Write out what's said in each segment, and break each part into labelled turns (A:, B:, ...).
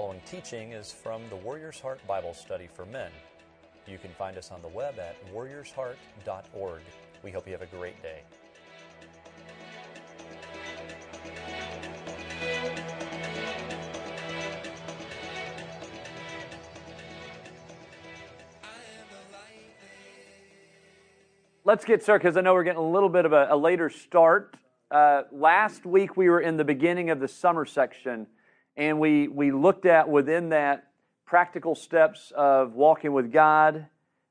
A: following teaching is from the Warrior's Heart Bible Study for Men. You can find us on the web at warriorsheart.org. We hope you have a great day.
B: Let's get started because I know we're getting a little bit of a, a later start. Uh, last week we were in the beginning of the summer section, and we, we looked at within that practical steps of walking with God.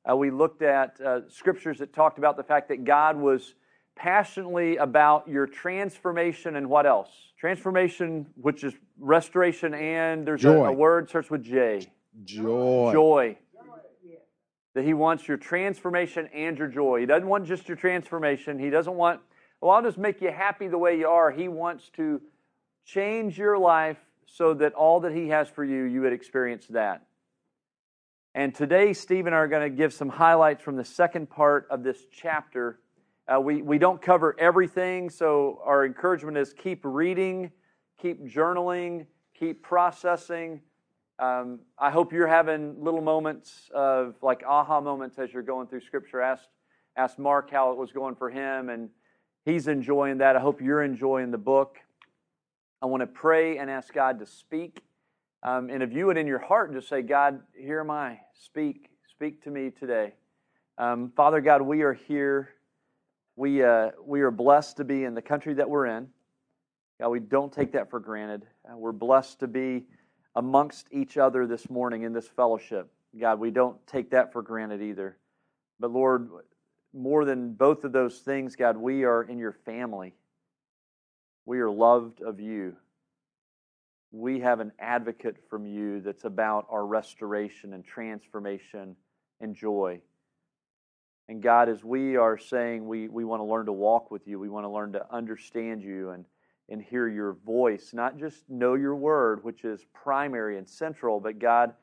B: Uh, we looked at uh, scriptures that talked about the fact that God was passionately about your transformation and what else? Transformation, which is restoration, and there's a, a word starts with J.
C: Joy.
B: Joy that He wants your transformation and your joy. He doesn't want just your transformation. He doesn't want, well, I'll just make you happy the way you are. He wants to change your life so that all that He has for you, you would experience that. And today, Steve and I are going to give some highlights from the second part of this chapter. Uh, we, we don't cover everything, so our encouragement is keep reading, keep journaling, keep processing. Um, I hope you're having little moments of like aha moments as you're going through Scripture. Ask, ask Mark how it was going for him, and he's enjoying that. I hope you're enjoying the book. I want to pray and ask God to speak. Um, and if you would in your heart just say, God, here am I. Speak. Speak to me today. Um, Father God, we are here. We, uh, we are blessed to be in the country that we're in. God, we don't take that for granted. Uh, we're blessed to be amongst each other this morning in this fellowship. God, we don't take that for granted either. But Lord, more than both of those things, God, we are in your family. We are loved of you. We have an advocate from you that's about our restoration and transformation and joy. And God, as we are saying we, we want to learn to walk with you, we want to learn to understand you and and hear your voice, not just know your word, which is primary and central, but God,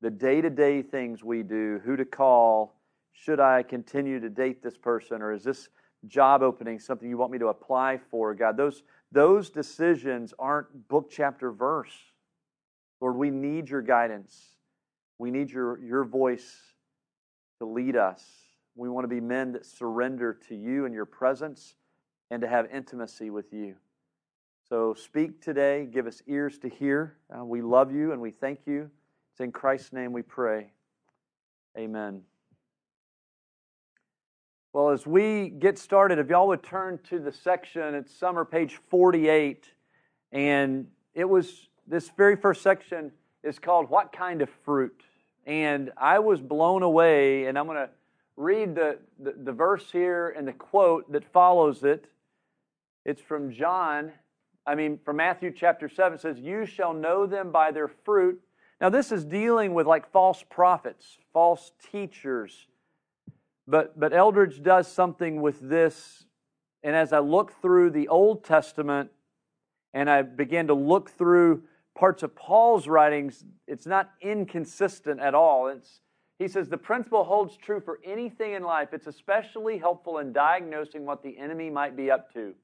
B: the day to day things we do, who to call, should I continue to date this person, or is this job opening something you want me to apply for? God, those, those decisions aren't book, chapter, verse. Lord, we need your guidance. We need your, your voice to lead us. We want to be men that surrender to you and your presence and to have intimacy with you. So speak today. Give us ears to hear. Uh, we love you and we thank you. It's in Christ's name we pray. Amen. Well, as we get started, if y'all would turn to the section, it's summer page 48. And it was this very first section is called What Kind of Fruit? And I was blown away, and I'm going to read the, the, the verse here and the quote that follows it. It's from John I mean, from Matthew chapter 7 It says, You shall know them by their fruit. Now, this is dealing with like false prophets, false teachers. But, but Eldredge does something with this. And as I look through the Old Testament and I began to look through parts of Paul's writings, it's not inconsistent at all. It's, he says the principle holds true for anything in life. It's especially helpful in diagnosing what the enemy might be up to.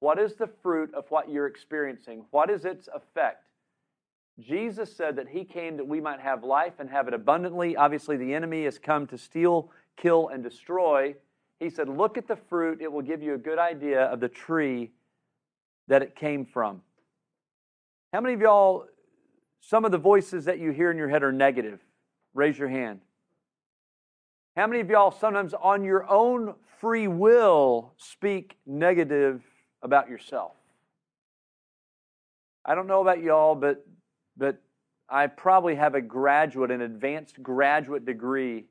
B: What is the fruit of what you're experiencing? What is its effect? Jesus said that he came that we might have life and have it abundantly. Obviously, the enemy has come to steal, kill, and destroy. He said, Look at the fruit, it will give you a good idea of the tree that it came from. How many of y'all, some of the voices that you hear in your head are negative? Raise your hand. How many of y'all sometimes on your own free will speak negative about yourself. I don't know about y'all, but, but I probably have a graduate, an advanced graduate degree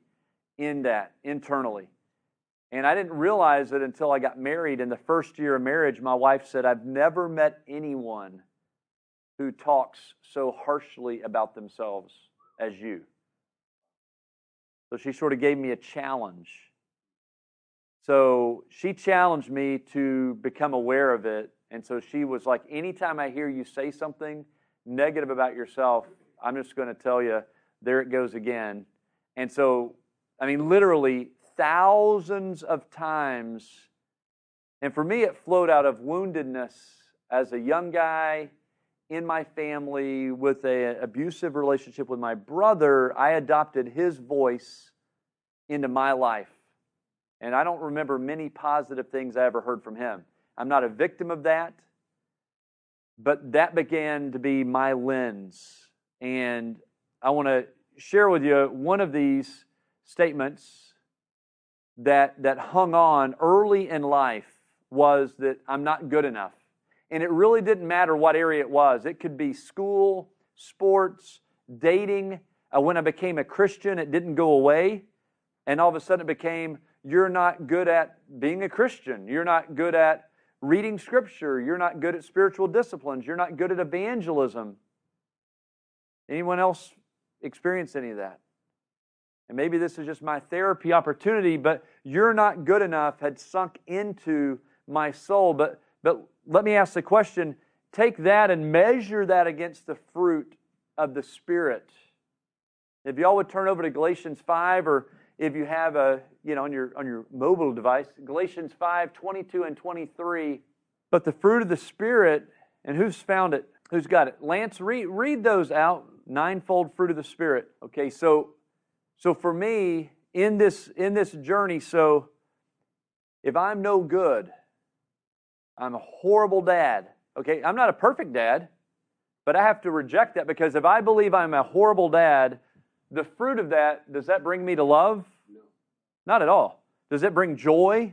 B: in that internally. And I didn't realize it until I got married. In the first year of marriage, my wife said, I've never met anyone who talks so harshly about themselves as you. So she sort of gave me a challenge. So she challenged me to become aware of it. And so she was like, anytime I hear you say something negative about yourself, I'm just going to tell you, there it goes again. And so, I mean, literally thousands of times. And for me, it flowed out of woundedness as a young guy in my family with an abusive relationship with my brother, I adopted his voice into my life. And I don't remember many positive things I ever heard from him. I'm not a victim of that, but that began to be my lens. And I want to share with you one of these statements that, that hung on early in life was that I'm not good enough. And it really didn't matter what area it was. It could be school, sports, dating. Uh, when I became a Christian, it didn't go away. And all of a sudden it became, you're not good at being a Christian. You're not good at reading Scripture. You're not good at spiritual disciplines. You're not good at evangelism. Anyone else experience any of that? And maybe this is just my therapy opportunity, but you're not good enough had sunk into my soul. But, but let me ask the question take that and measure that against the fruit of the Spirit. If y'all would turn over to Galatians 5 or if you have a, you know, on your on your mobile device, Galatians 5, 22 and 23. But the fruit of the Spirit, and who's found it? Who's got it? Lance, read, read those out. Ninefold fruit of the Spirit. Okay, so so for me, in this in this journey, so if I'm no good, I'm a horrible dad. Okay, I'm not a perfect dad, but I have to reject that because if I believe I'm a horrible dad, the fruit of that, does that bring me to love? No. Not at all. Does it bring joy?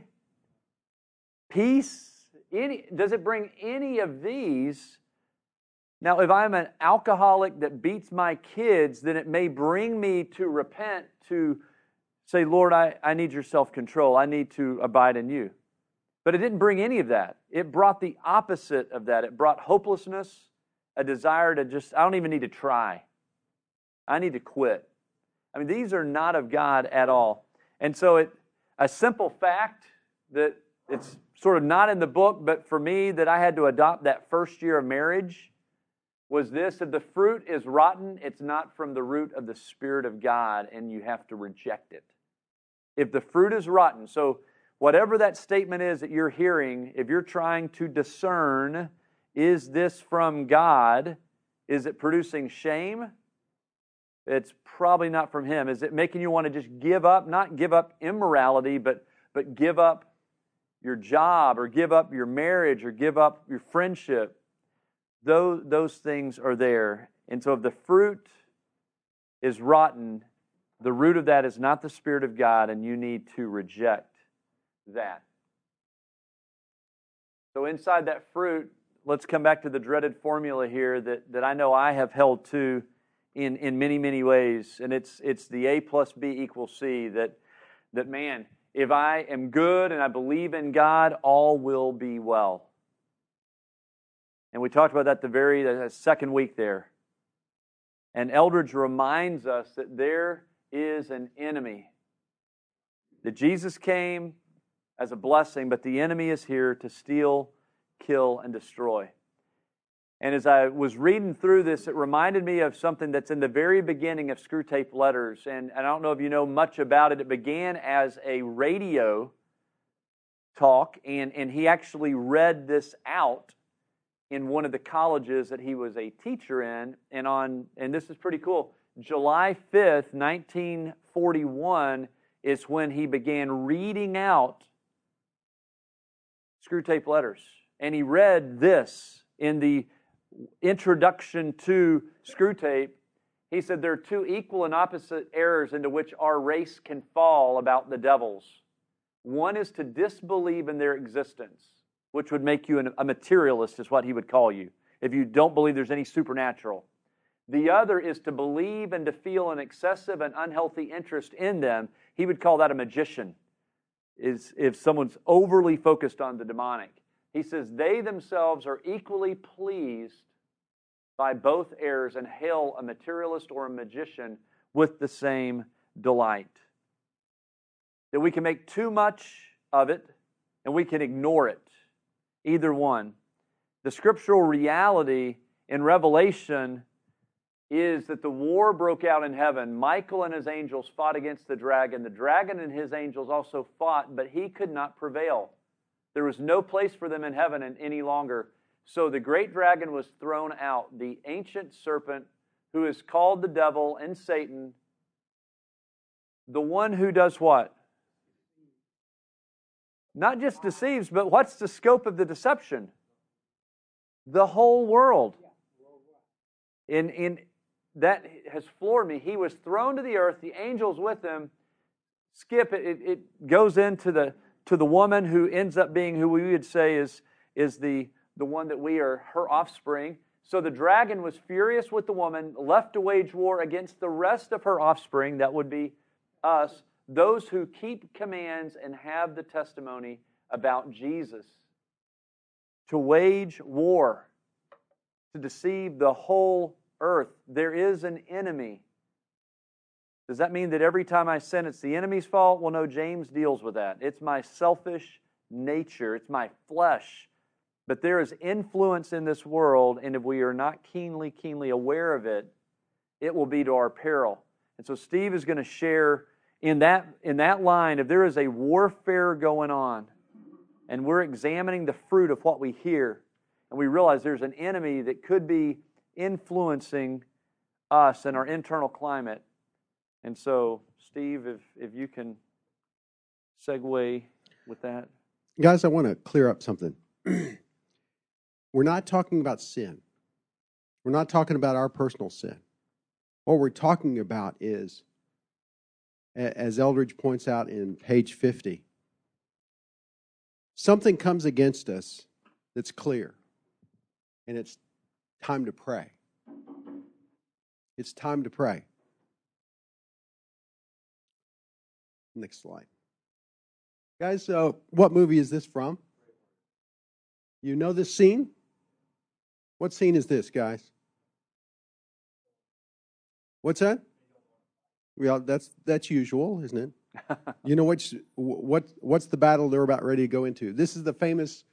B: Peace? Any, does it bring any of these? Now, if I'm an alcoholic that beats my kids, then it may bring me to repent, to say, Lord, I, I need your self control. I need to abide in you. But it didn't bring any of that. It brought the opposite of that. It brought hopelessness, a desire to just, I don't even need to try. I need to quit. I mean, these are not of God at all. And so, it, a simple fact that it's sort of not in the book, but for me, that I had to adopt that first year of marriage was this that the fruit is rotten, it's not from the root of the Spirit of God, and you have to reject it. If the fruit is rotten, so whatever that statement is that you're hearing, if you're trying to discern, is this from God? Is it producing shame? it's probably not from him. Is it making you want to just give up, not give up immorality, but, but give up your job or give up your marriage or give up your friendship? Those, those things are there. And so if the fruit is rotten, the root of that is not the Spirit of God, and you need to reject that. So inside that fruit, let's come back to the dreaded formula here that, that I know I have held to in, in many, many ways. And it's, it's the A plus B equals C that, that, man, if I am good and I believe in God, all will be well. And we talked about that the very the second week there. And Eldredge reminds us that there is an enemy. That Jesus came as a blessing, but the enemy is here to steal, kill, and destroy. And as I was reading through this, it reminded me of something that's in the very beginning of Screwtape Letters. And I don't know if you know much about it. It began as a radio talk, and, and he actually read this out in one of the colleges that he was a teacher in. And on and this is pretty cool. July 5th, 1941 is when he began reading out Screwtape Letters. And he read this in the introduction to Screwtape. he said there are two equal and opposite errors into which our race can fall about the devils. One is to disbelieve in their existence, which would make you an, a materialist, is what he would call you, if you don't believe there's any supernatural. The other is to believe and to feel an excessive and unhealthy interest in them. He would call that a magician, is if someone's overly focused on the demonic. He says, They themselves are equally pleased by both errors and hail a materialist or a magician with the same delight. That we can make too much of it and we can ignore it. Either one. The scriptural reality in Revelation is that the war broke out in heaven. Michael and his angels fought against the dragon. The dragon and his angels also fought, but he could not prevail. There was no place for them in heaven any longer. So the great dragon was thrown out, the ancient serpent who is called the devil and Satan, the one who does what? Not just deceives, but what's the scope of the deception? The whole world. In, in, that has floored me. He was thrown to the earth, the angels with him. Skip, it, it goes into the, to the woman who ends up being who we would say is, is the, the one that we are her offspring. So the dragon was furious with the woman, left to wage war against the rest of her offspring, that would be us, those who keep commands and have the testimony about Jesus. To wage war, to deceive the whole earth. There is an enemy. Does that mean that every time I sin, it's the enemy's fault? Well, no, James deals with that. It's my selfish nature, it's my flesh. But there is influence in this world, and if we are not keenly, keenly aware of it, it will be to our peril. And so Steve is going to share in that, in that line if there is a warfare going on, and we're examining the fruit of what we hear, and we realize there's an enemy that could be influencing us and our internal climate. And so, Steve, if, if you can segue with that.
C: Guys, I want to clear up something. we're not talking about sin. We're not talking about our personal sin. What we're talking about is, as Eldredge points out in page 50, something comes against us that's clear, and it's time to pray. It's time to pray. Next slide. Guys, uh, what movie is this from? You know this scene? What scene is this, guys? What's that? Well, that's that's usual, isn't it? you know what's what what's the battle they're about ready to go into? This is the famous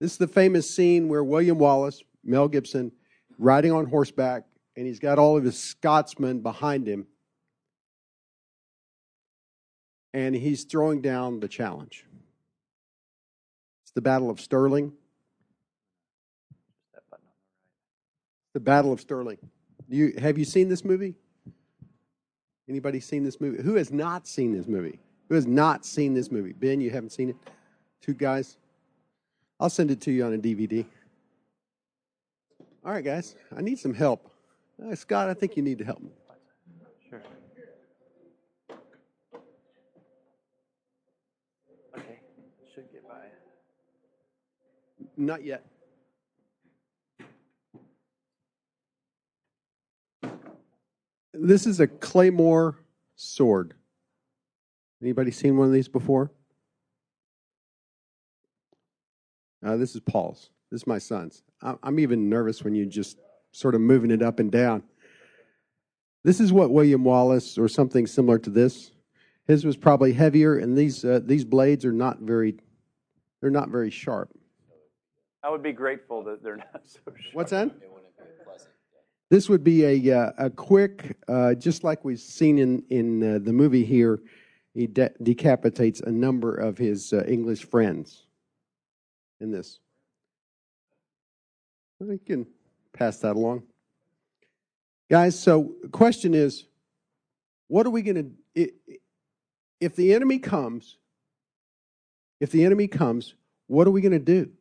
C: this is the famous scene where William Wallace, Mel Gibson, riding on horseback, and he's got all of his Scotsmen behind him. And he's throwing down the challenge. It's the Battle of Stirling. The Battle of Stirling. You, have you seen this movie? Anybody seen this movie? Who has not seen this movie? Who has not seen this movie? Ben, you haven't seen it? Two guys? I'll send it to you on a DVD. All right, guys, I need some help. Uh, Scott, I think you need to help me.
B: Sure. Okay, should get by.
C: Not yet. This is a claymore sword. Anybody seen one of these before? Uh, this is Paul's. This is my son's. I'm even nervous when you just sort of moving it up and down. This is what William Wallace or something similar to this. His was probably heavier, and these uh, these blades are not very they're not very sharp.
B: I would be grateful that they're not so sharp.
C: What's that? This would be a uh, a quick, uh, just like we've seen in in uh, the movie here. He de- decapitates a number of his uh, English friends in this. I can pass that along. Guys, so question is what are we going to if the enemy comes if the enemy comes, what are we going to do?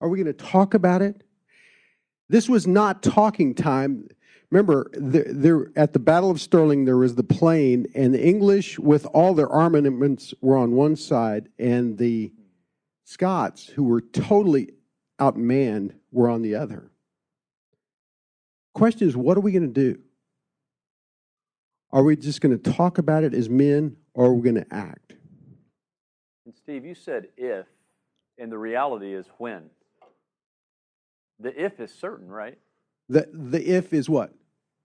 C: Are we going to talk about it? This was not talking time. Remember, there, there, at the Battle of Stirling, there was the plain, and the English, with all their armaments, were on one side, and the Scots, who were totally outmanned were on the other. Question is, what are we going to do? Are we just going to talk about it as men, or are we going to act?
B: And Steve, you said if, and the reality is when. The if is certain, right?
C: The the if is what?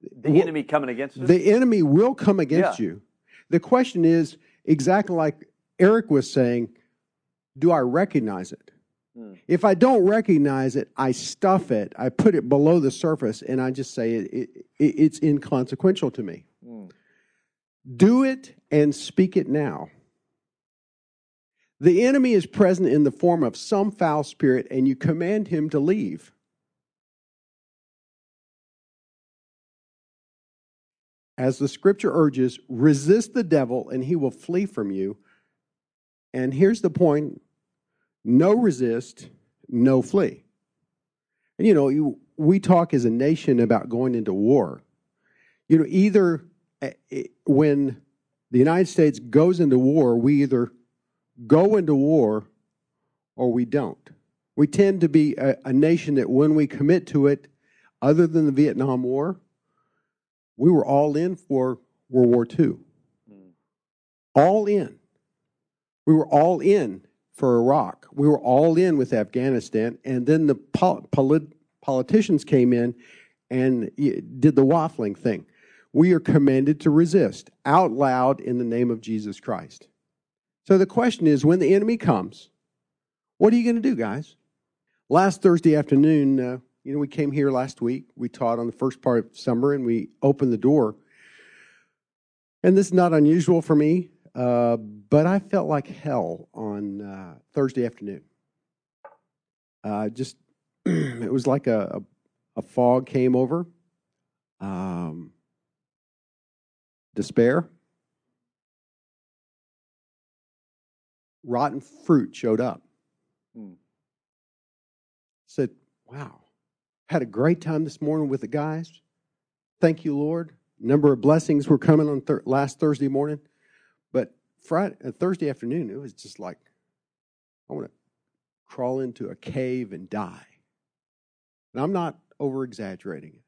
B: The well, enemy coming against us.
C: The enemy will come against yeah. you. The question is exactly like Eric was saying, do I recognize it? Hmm. If I don't recognize it, I stuff it, I put it below the surface, and I just say it, it, it it's inconsequential to me. Hmm. Do it and speak it now. The enemy is present in the form of some foul spirit, and you command him to leave. As the scripture urges, resist the devil and he will flee from you. And here's the point no resist, no flee. And you know, you, we talk as a nation about going into war. You know, either eh, eh, when the United States goes into war, we either go into war or we don't. We tend to be a, a nation that when we commit to it, other than the Vietnam War, we were all in for World War II. All in. We were all in for Iraq. We were all in with Afghanistan. And then the pol- polit- politicians came in and did the waffling thing. We are commanded to resist out loud in the name of Jesus Christ. So the question is when the enemy comes, what are you going to do, guys? Last Thursday afternoon, uh, you know, we came here last week. We taught on the first part of summer and we opened the door. And this is not unusual for me, uh, but I felt like hell on uh, Thursday afternoon. Uh, just, it was like a, a, a fog came over, um, despair. Rotten fruit showed up. Hmm. Said, wow, had a great time this morning with the guys. Thank you, Lord. number of blessings were coming on thir- last Thursday morning, but Friday, uh, Thursday afternoon, it was just like I want to crawl into a cave and die. And I'm not over exaggerating it.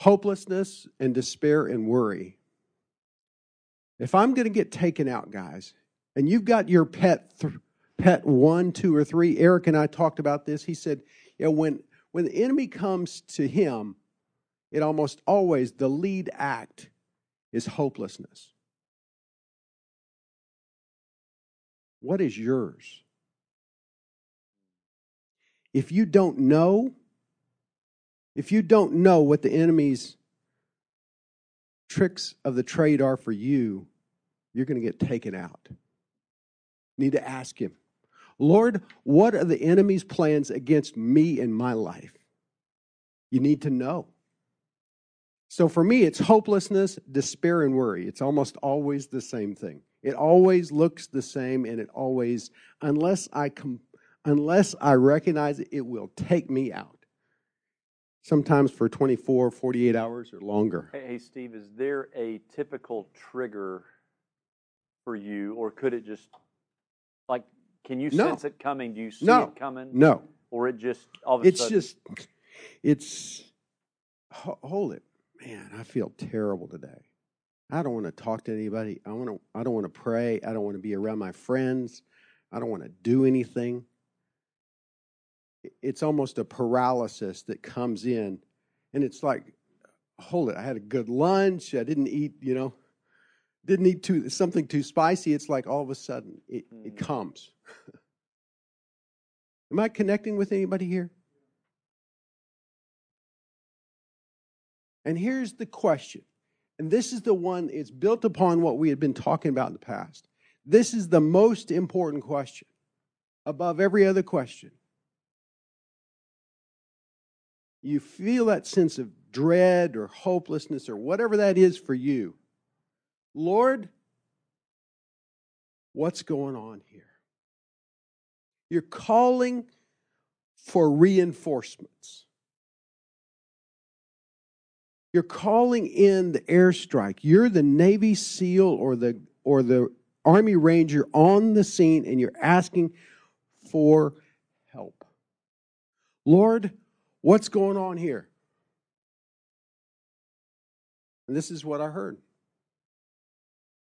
C: Hopelessness and despair and worry. If I'm going to get taken out, guys, and you've got your pet th- pet one, two, or three. Eric and I talked about this. He said, you know, when, when the enemy comes to him, it almost always, the lead act is hopelessness. What is yours? If you don't know, if you don't know what the enemy's tricks of the trade are for you, you're going to get taken out. Need to ask him. Lord, what are the enemy's plans against me and my life? You need to know. So for me, it's hopelessness, despair, and worry. It's almost always the same thing. It always looks the same, and it always, unless I com- unless I recognize it, it will take me out. Sometimes for 24, 48 hours or longer.
B: Hey, hey Steve, is there a typical trigger for you, or could it just like can you no. sense it coming? Do you see
C: no.
B: it coming?
C: No.
B: Or it just all of a
C: it's
B: sudden?
C: It's just, it's, hold it. Man, I feel terrible today. I don't want to talk to anybody. I want to. I don't want to pray. I don't want to be around my friends. I don't want to do anything. It's almost a paralysis that comes in, and it's like, hold it. I had a good lunch. I didn't eat. You know, didn't eat too something too spicy. It's like all of a sudden it, mm. it comes. Am I connecting with anybody here? And here's the question. And this is the one, it's built upon what we had been talking about in the past. This is the most important question above every other question. You feel that sense of dread or hopelessness or whatever that is for you. Lord, what's going on here? You're calling for reinforcements. You're calling in the airstrike. You're the Navy SEAL or the or the Army Ranger on the scene and you're asking for help. Lord, what's going on here? And this is what I heard.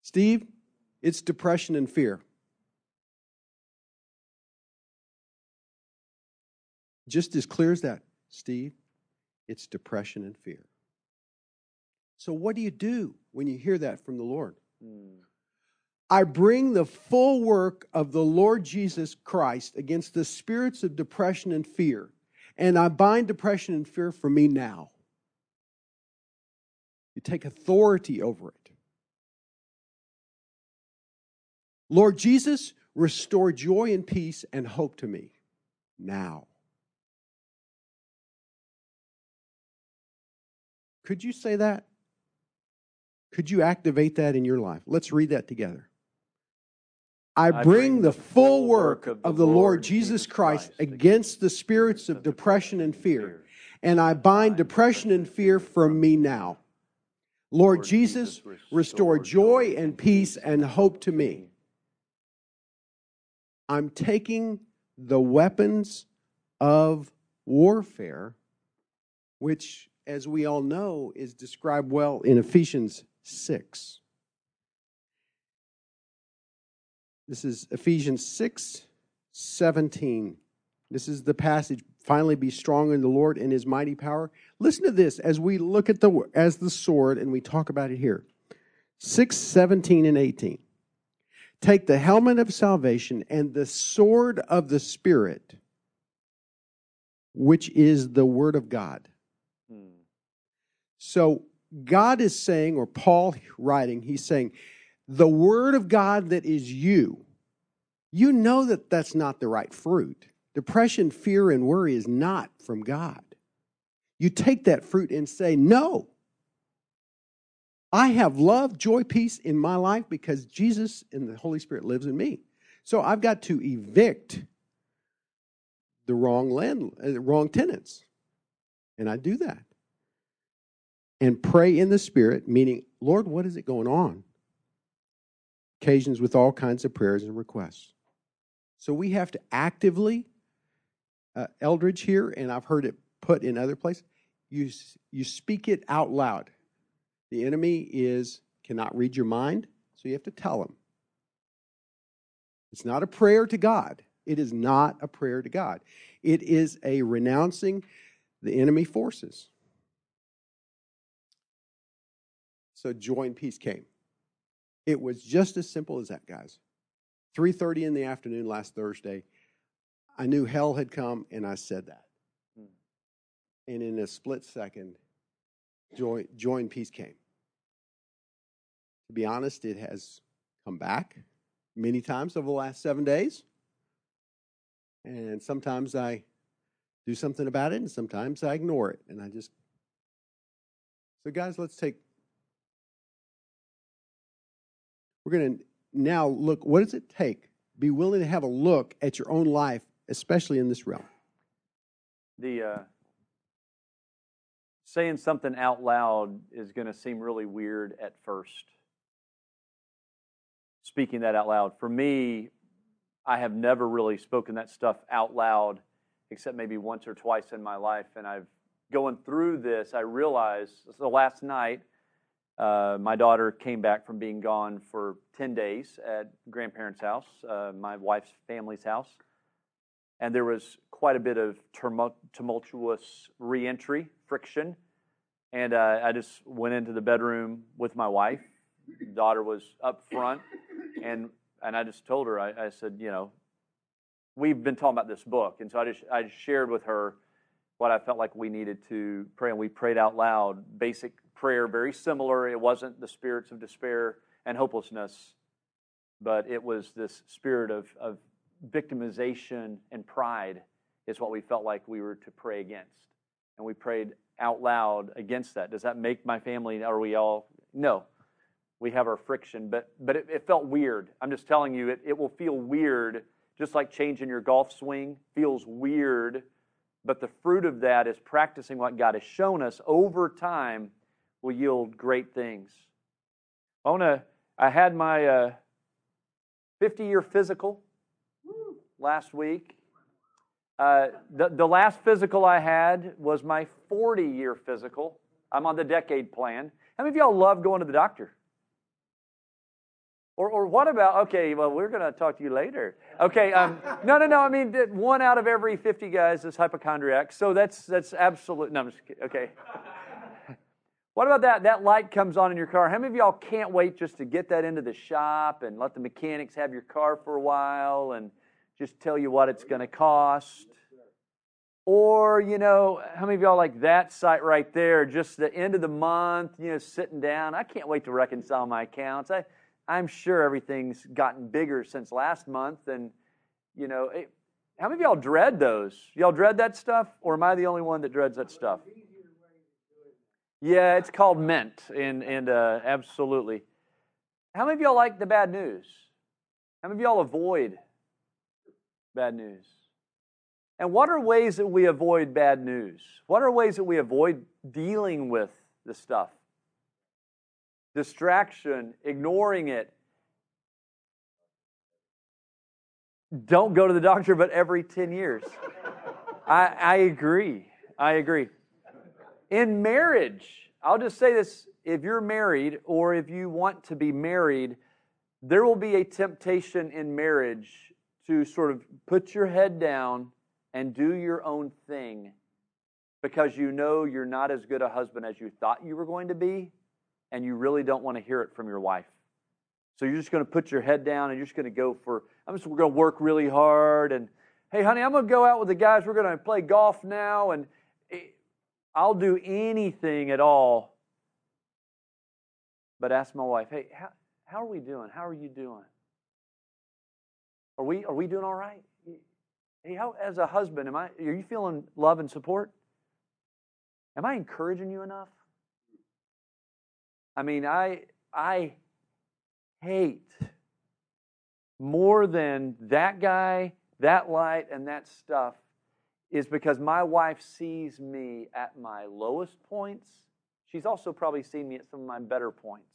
C: Steve, it's depression and fear. Just as clear as that, Steve, it's depression and fear. So, what do you do when you hear that from the Lord? Mm. I bring the full work of the Lord Jesus Christ against the spirits of depression and fear, and I bind depression and fear for me now. You take authority over it. Lord Jesus, restore joy and peace and hope to me now. Could you say that? Could you activate that in your life? Let's read that together. I bring the full work of the Lord Jesus Christ against the spirits of depression and fear, and I bind depression and fear from me now. Lord Jesus, restore joy and peace and hope to me. I'm taking the weapons of warfare, which, as we all know, is described well in Ephesians 6. This is Ephesians 6 17. This is the passage. Finally, be strong in the Lord and his mighty power. Listen to this as we look at the as the sword and we talk about it here. 6, 17, and 18. Take the helmet of salvation and the sword of the Spirit, which is the word of God. So God is saying, or Paul writing, he's saying, the word of God that is you, you know that that's not the right fruit. Depression, fear, and worry is not from God. You take that fruit and say, No. I have love, joy, peace in my life because Jesus and the Holy Spirit lives in me. So I've got to evict the wrong land, uh, wrong tenants. And I do that. And pray in the Spirit, meaning, Lord, what is it going on? occasions with all kinds of prayers and requests. So we have to actively, uh, Eldredge here, and I've heard it put in other places, you, you speak it out loud. The enemy is cannot read your mind, so you have to tell him. It's not a prayer to God. It is not a prayer to God. It is a renouncing the enemy forces. So joy and peace came. It was just as simple as that, guys. 3:30 in the afternoon last Thursday, I knew hell had come and I said that. Hmm. And in a split second, joy, joy and peace came. To be honest, it has come back many times over the last seven days. And sometimes I do something about it, and sometimes I ignore it. And I just. So, guys, let's take We're going to now look what does it take? Be willing to have a look at your own life, especially in this realm.
B: The uh, saying something out loud is going to seem really weird at first. Speaking that out loud. For me, I have never really spoken that stuff out loud except maybe once or twice in my life. And I've going through this, I realized the last night uh, my daughter came back from being gone for 10 days at grandparents' house, uh, my wife's family's house. And there was quite a bit of tumultuous reentry, friction. And uh, I just went into the bedroom with my wife. Daughter was up front. And, and I just told her, I, I said, you know, we've been talking about this book. And so I just, I just shared with her what I felt like we needed to pray. And we prayed out loud basic prayer, very similar. It wasn't the spirits of despair and hopelessness, but it was this spirit of, of victimization and pride, is what we felt like we were to pray against. And we prayed out loud against that. Does that make my family, are we all? No. We have our friction, but, but it, it felt weird. I'm just telling you, it, it will feel weird, just like changing your golf swing feels weird. But the fruit of that is practicing what God has shown us over time will yield great things. I want. I had my uh, 50 year physical last week. Uh, the, the last physical I had was my 40 year physical. I'm on the decade plan. How many of y'all love going to the doctor? Or, or what about, okay, well, we're going to talk to you later. Okay, um, no, no, no. I mean, one out of every 50 guys is hypochondriac. So that's, that's absolute, no, I'm just kidding. Okay. What about that? That light comes on in your car. How many of y'all can't wait just to get that into the shop and let the mechanics have your car for a while and just tell you what it's going to cost? Or, you know, how many of y'all like that site right there, just the end of the month, you know, sitting down? I can't wait to reconcile my accounts. I, I'm sure everything's gotten bigger since last month. And, you know, it, how many of y'all dread those? Y'all dread that stuff? Or am I the only one that dreads that stuff? Yeah, it's called Mint, and, and uh, absolutely. How many of y'all like the bad news? How many of y'all avoid bad news? And what are ways that we avoid bad news? What are ways that we avoid dealing with the stuff? Distraction, ignoring it. Don't go to the doctor, but every 10 years. I, I agree. I agree. In marriage, I'll just say this if you're married or if you want to be married, there will be a temptation in marriage to sort of put your head down and do your own thing because you know you're not as good a husband as you thought you were going to be, and you really don't want to hear it from your wife. So you're just going to put your head down and you're just going to go for, I'm just going to work really hard. And hey, honey, I'm going to go out with the guys. We're going to play golf now. And I'll do anything at all but ask my wife, hey, how, how are we doing? How are you doing? Are we, are we doing all right? Hey, how, as a husband, am I, are you feeling love and support? Am I encouraging you enough? I mean, I, I hate more than that guy, that light, and that stuff is because my wife sees me at my lowest points. She's also probably seen me at some of my better points.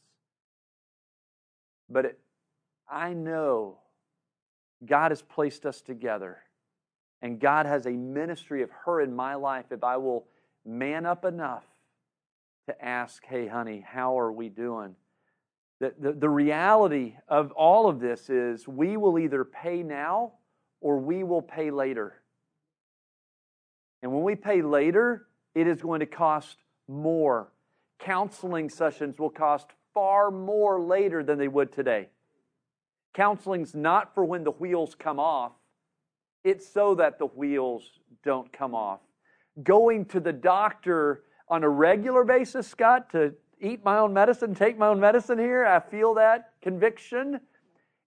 B: But it, I know God has placed us together and God has a ministry of her in my life if I will man up enough to ask, hey, honey, how are we doing? The, the, the reality of all of this is we will either pay now or we will pay later. And when we pay later, it is going to cost more. Counseling sessions will cost far more later than they would today. Counseling's not for when the wheels come off, it's so that the wheels don't come off. Going to the doctor on a regular basis, Scott, to eat my own medicine, take my own medicine here, I feel that conviction,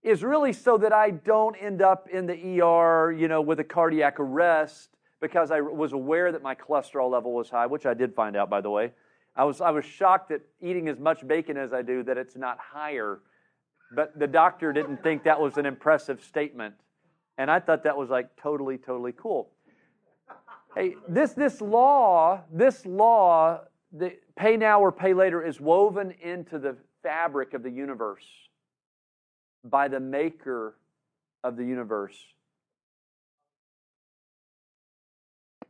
B: is really so that I don't end up in the ER, you know, with a cardiac arrest because I was aware that my cholesterol level was high, which I did find out, by the way. I was, I was shocked that eating as much bacon as I do that it's not higher. But the doctor didn't think that was an impressive statement. And I thought that was like totally, totally cool. Hey, this, this law, this law, the pay now or pay later, is woven into the fabric of the universe by the maker of the universe.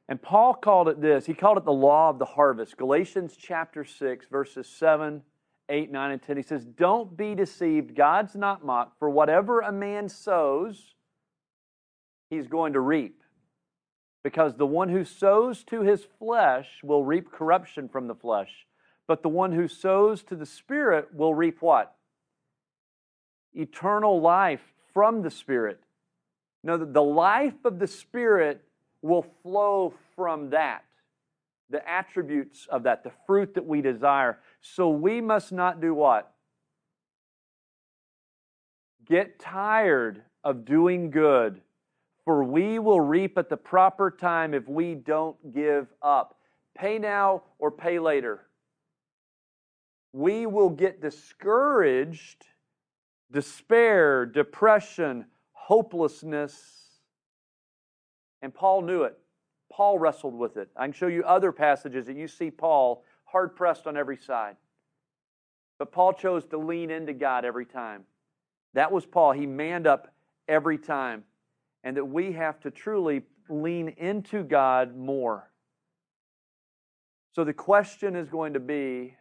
B: And Paul called it this. He called it the law of the harvest. Galatians chapter 6, verses 7, 8, 9, and 10. He says, Don't be deceived. God's not mocked. For whatever a man sows, he's going to reap. Because the one who sows to his flesh will reap corruption from the flesh. But the one who sows to the Spirit will reap what? Eternal life from the Spirit. No, the life of the Spirit will flow from that, the attributes of that, the fruit that we desire. So we must not do what? Get tired of doing good, for we will reap at the proper time if we don't give up. Pay now or pay later. We will get discouraged, despair, depression, hopelessness and Paul knew it. Paul wrestled with it. I can show you other passages that you see Paul hard pressed on every side. But Paul chose to lean into God every time. That was Paul. He manned up every time. And that we have to truly lean into God more. So the question is going to be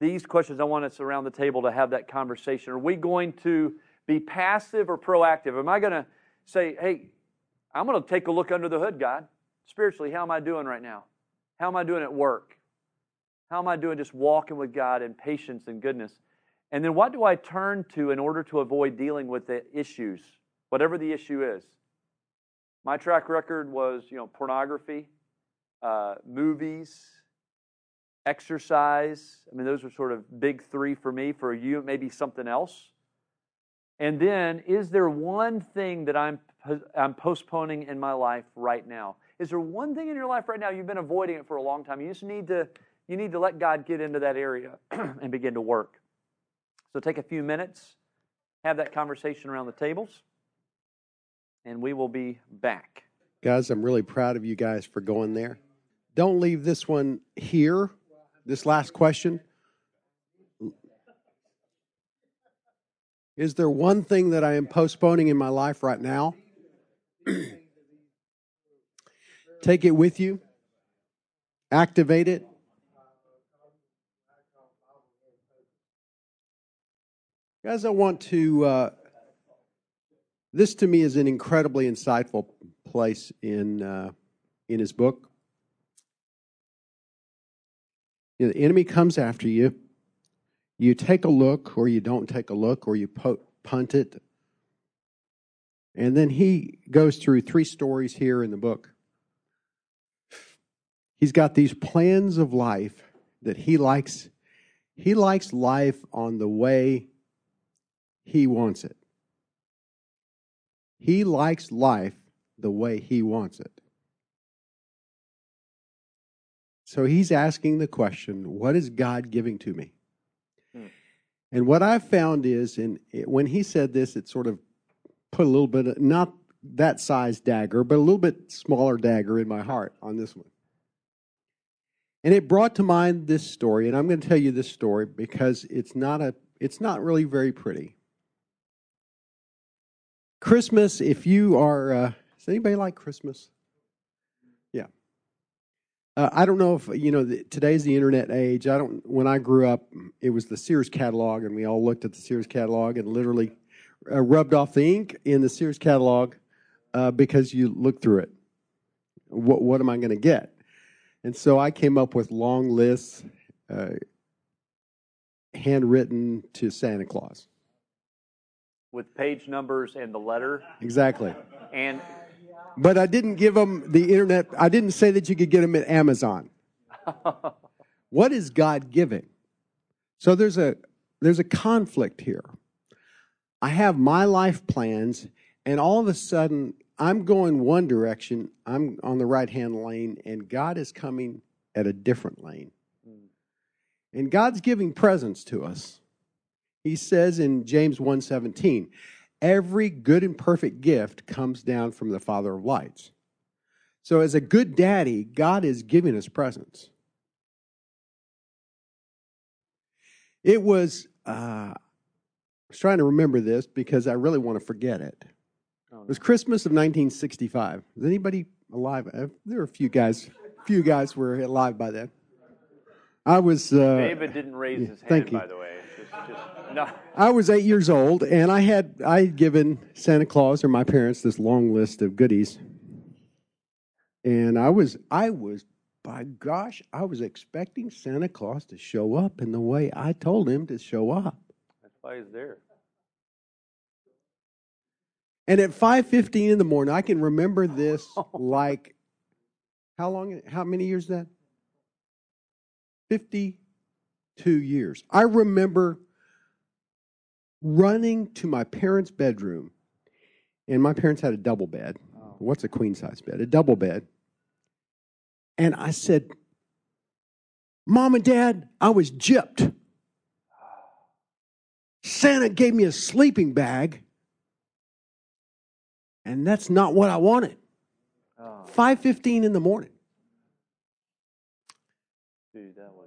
B: these questions. I want us around the table to have that conversation. Are we going to be passive or proactive? Am I going to say, hey, I'm going to take a look under the hood, God. Spiritually, how am I doing right now? How am I doing at work? How am I doing just walking with God in patience and goodness? And then what do I turn to in order to avoid dealing with the issues, whatever the issue is? My track record was, you know, pornography, uh, movies, exercise. I mean, those were sort of big three for me. For you, it may be something else. And then, is there one thing that I'm, I'm postponing in my life right now? Is there one thing in your life right now you've been avoiding it for a long time? You just need to, you need to let God get into that area and begin to work. So take a few minutes, have that conversation around the tables, and we will be back.
C: Guys, I'm really proud of you guys for going there. Don't leave this one here, this last question. Is there one thing that I am postponing in my life right now? Take it with you, activate it. Guys, I want to. Uh, this to me is an incredibly insightful place in uh, in his book. You know, the enemy comes after you you take a look or you don't take a look or you punt it. And then he goes through three stories here in the book. He's got these plans of life that he likes. He likes life on the way he wants it. He likes life the way he wants it. So he's asking the question what is God giving to me? And what I've found is, and when he said this, it sort of put a little bit of, not that size dagger, but a little bit smaller dagger in my heart on this one. And it brought to mind this story, and I'm going to tell you this story because it's not a it's not really very pretty. Christmas, if you are, uh, does anybody like Christmas? Uh, I don't know if you know the, today's the internet age. I don't. When I grew up, it was the Sears catalog, and we all looked at the Sears catalog and literally uh, rubbed off the ink in the Sears catalog uh, because you look through it. What what am I going to get? And so I came up with long lists, uh, handwritten to Santa Claus,
B: with page numbers and the letter.
C: Exactly.
B: And
C: but I didn't give them the internet. I didn't say that you could get them at Amazon. what is God giving? So there's a there's a conflict here. I have my life plans, and all of a sudden I'm going one direction. I'm on the right hand lane, and God is coming at a different lane. Hmm. And God's giving presents to us. He says in James 1:17, Every good and perfect gift comes down from the Father of lights. So, as a good daddy, God is giving us presents. It was, uh, I was trying to remember this because I really want to forget it. Oh, no. It was Christmas of 1965. Is anybody alive? Uh, there are a few guys, few guys were alive by then. I was. Uh,
B: David didn't raise his hand, by the way. Just, just
C: no. I was eight years old, and I had I had given Santa Claus or my parents this long list of goodies, and I was I was by gosh I was expecting Santa Claus to show up in the way I told him to show up.
B: That's why he's there.
C: And at five fifteen in the morning, I can remember this oh like how long? How many years that? Fifty two years. I remember running to my parents' bedroom, and my parents had a double bed. Oh. What's a queen size bed? A double bed. And I said, Mom and Dad, I was gypped. Santa gave me a sleeping bag, and that's not what I wanted. Oh. 5.15 in the morning.
B: Dude, that was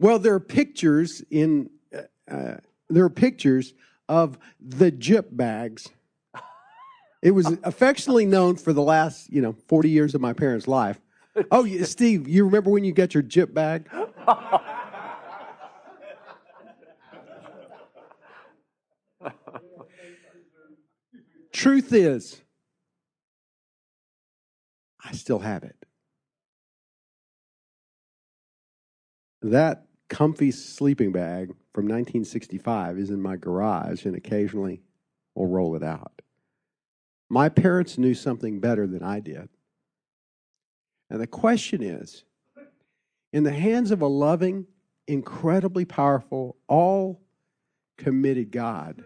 C: well, there are pictures in uh, uh, there are pictures of the jip bags. It was affectionately known for the last, you know, 40 years of my parents' life. Oh, Steve, you remember when you got your jip bag? Truth is, I still have it. That comfy sleeping bag from 1965 is in my garage and occasionally will roll it out. My parents knew something better than I did. And the question is in the hands of a loving, incredibly powerful, all committed God,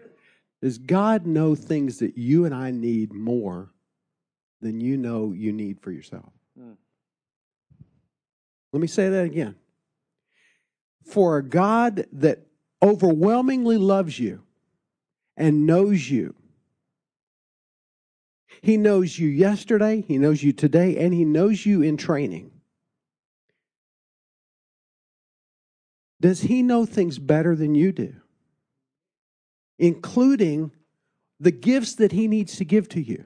C: does God know things that you and I need more than you know you need for yourself? Mm. Let me say that again. For a God that overwhelmingly loves you and knows you, He knows you yesterday, He knows you today, and He knows you in training. Does He know things better than you do? including the gifts that He needs to give to you.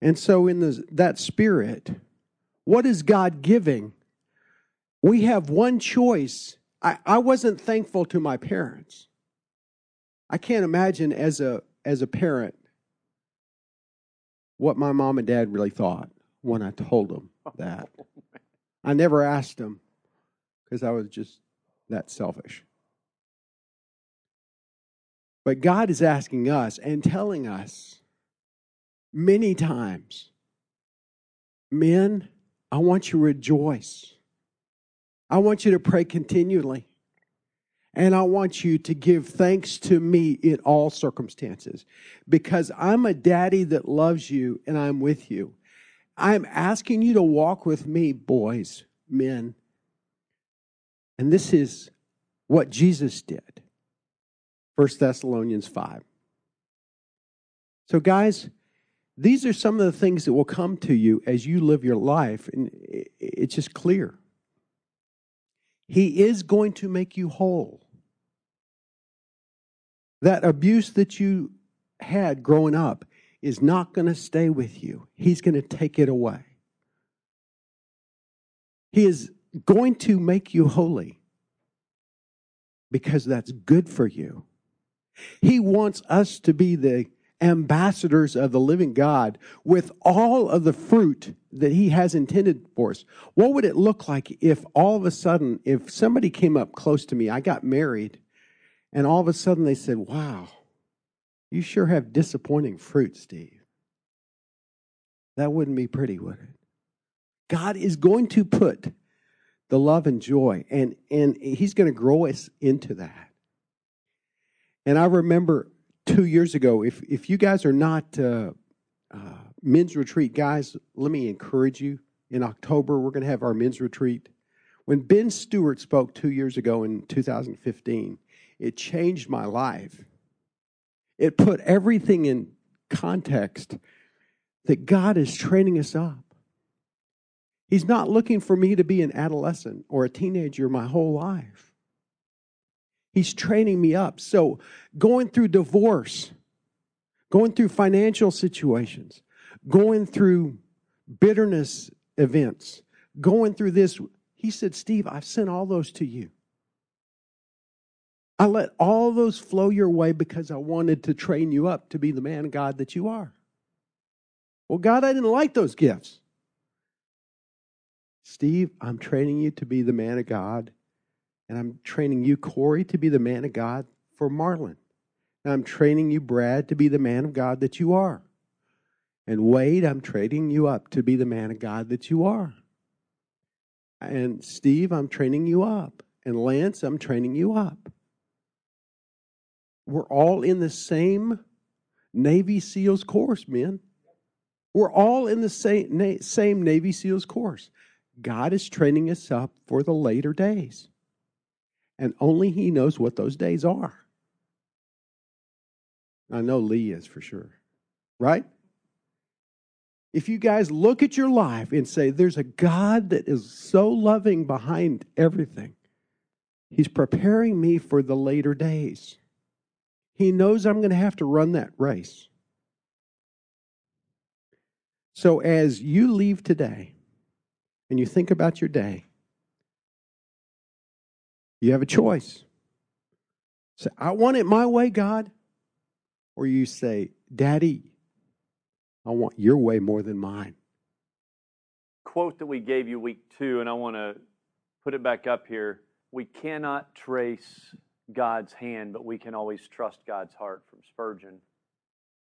C: And so, in the, that spirit, what is God giving? We have one choice. I, I wasn't thankful to my parents. I can't imagine as a as a parent what my mom and dad really thought when I told them that. I never asked them because I was just that selfish. But God is asking us and telling us many times men, I want you to rejoice. I want you to pray continually. And I want you to give thanks to me in all circumstances because I'm a daddy that loves you and I'm with you. I'm asking you to walk with me, boys, men. And this is what Jesus did. 1 Thessalonians 5. So, guys, these are some of the things that will come to you as you live your life, and it's just clear. He is going to make you whole. That abuse that you had growing up is not going to stay with you, He's going to take it away. He is going to make you holy because that's good for you. He wants us to be the ambassadors of the living God with all of the fruit that He has intended for us. What would it look like if all of a sudden, if somebody came up close to me, I got married, and all of a sudden they said, Wow, you sure have disappointing fruit, Steve. That wouldn't be pretty, would it? God is going to put the love and joy, and, and He's going to grow us into that. And I remember two years ago, if, if you guys are not uh, uh, men's retreat guys, let me encourage you. In October, we're going to have our men's retreat. When Ben Stewart spoke two years ago in 2015, it changed my life. It put everything in context that God is training us up. He's not looking for me to be an adolescent or a teenager my whole life. He's training me up. So, going through divorce, going through financial situations, going through bitterness events, going through this, he said, Steve, I've sent all those to you. I let all those flow your way because I wanted to train you up to be the man of God that you are. Well, God, I didn't like those gifts. Steve, I'm training you to be the man of God and I'm training you, Corey, to be the man of God for Marlin. And I'm training you, Brad, to be the man of God that you are. And Wade, I'm training you up to be the man of God that you are. And Steve, I'm training you up. And Lance, I'm training you up. We're all in the same Navy SEALs course, men. We're all in the same, same Navy SEALs course. God is training us up for the later days. And only He knows what those days are. I know Lee is for sure. Right? If you guys look at your life and say, there's a God that is so loving behind everything, He's preparing me for the later days. He knows I'm going to have to run that race. So as you leave today and you think about your day, you have a choice. Say, I want it my way, God. Or you say, Daddy, I want your way more than mine.
B: Quote that we gave you week two, and I want to put it back up here. We cannot trace God's hand, but we can always trust God's heart from Spurgeon.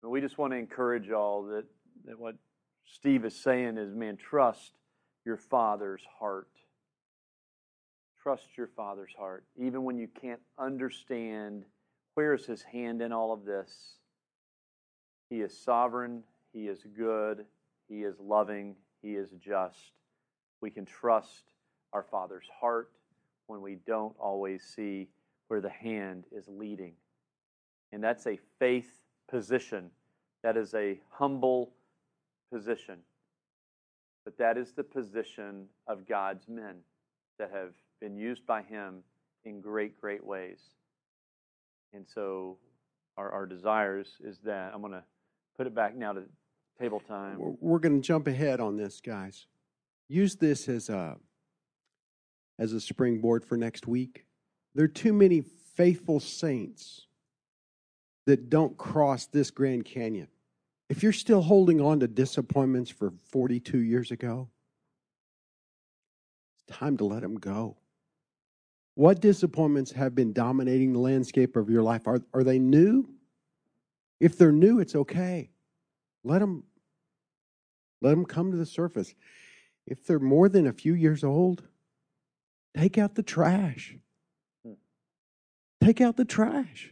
B: And we just want to encourage y'all that, that what Steve is saying is, man, trust your Father's heart. Trust your Father's heart. Even when you can't understand where is His hand in all of this, He is sovereign, He is good, He is loving, He is just. We can trust our Father's heart when we don't always see where the hand is leading. And that's a faith position. That is a humble position. But that is the position of God's men that have been used by Him in great, great ways. And so our, our desires is that. I'm going to put it back now to table time.
C: We're going to jump ahead on this, guys. Use this as a as a springboard for next week. There are too many faithful saints that don't cross this Grand Canyon. If you're still holding on to disappointments for 42 years ago, it's time to let them go. What disappointments have been dominating the landscape of your life? Are, are they new? If they're new, it's okay. Let them, let them come to the surface. If they're more than a few years old, take out the trash. Hmm. Take out the trash.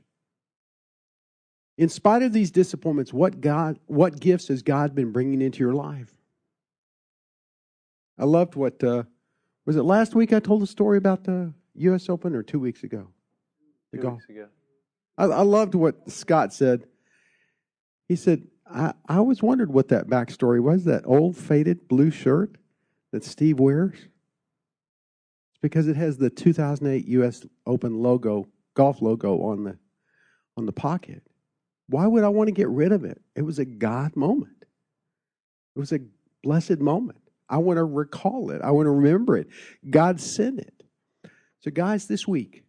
C: In spite of these disappointments, what God, what gifts has God been bringing into your life? I loved what uh, was it last week? I told a story about the U.S. Open, or two weeks ago.
B: The two golf. weeks ago.
C: I, I loved what Scott said. He said, I, I always wondered what that backstory was. That old faded blue shirt that Steve wears. It's because it has the 2008 U.S. Open logo, golf logo on the on the pocket. Why would I want to get rid of it? It was a God moment. It was a blessed moment. I want to recall it. I want to remember it. God sent it. So, guys, this week,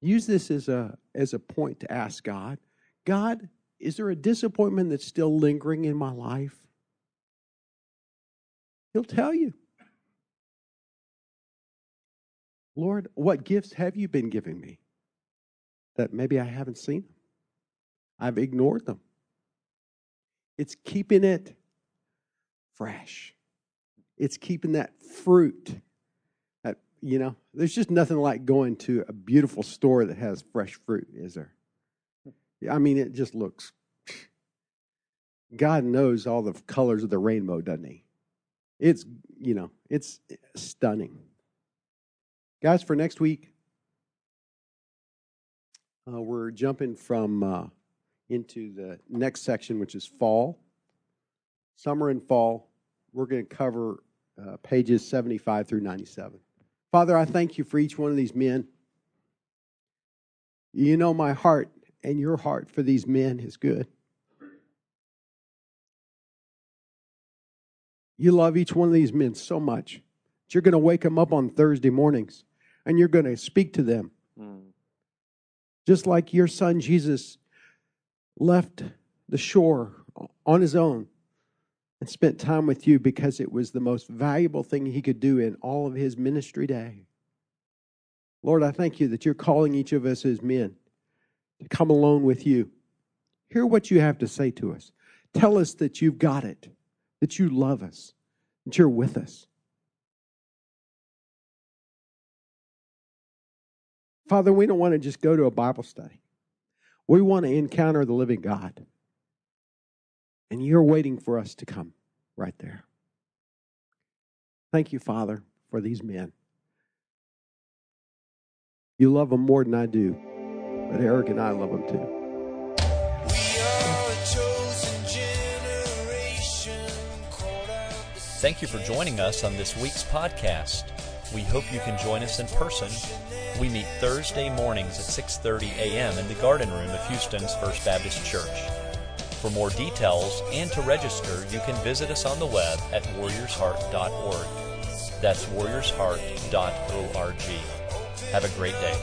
C: use this as a as a point to ask God, God, is there a disappointment that's still lingering in my life? He'll tell you. Lord, what gifts have you been giving me that maybe I haven't seen? I've ignored them. It's keeping it fresh. It's keeping that fruit. You know, there's just nothing like going to a beautiful store that has fresh fruit, is there? I mean, it just looks. God knows all the colors of the rainbow, doesn't he? It's, you know, it's stunning. Guys, for next week, uh, we're jumping from uh, into the next section, which is fall. Summer and fall. We're going to cover uh, pages 75 through 97. Father, I thank you for each one of these men. You know my heart and your heart for these men is good. You love each one of these men so much that you're going to wake them up on Thursday mornings and you're going to speak to them. Mm. Just like your son Jesus left the shore on his own and spent time with you because it was the most valuable thing he could do in all of his ministry day. Lord, I thank you that you're calling each of us as men to come alone with you. Hear what you have to say to us. Tell us that you've got it, that you love us, that you're with us. Father, we don't want to just go to a Bible study. We want to encounter the living God. And you're waiting for us to come right there. Thank you, Father, for these men. You love them more than I do, but Eric and I love them too.
A: Thank you for joining us on this week's podcast. We hope you can join us in person we meet Thursday mornings at 6:30 a.m. in the garden room of Houston's First Baptist Church. For more details and to register, you can visit us on the web at warriorsheart.org. That's warriorsheart.org. Have a great day.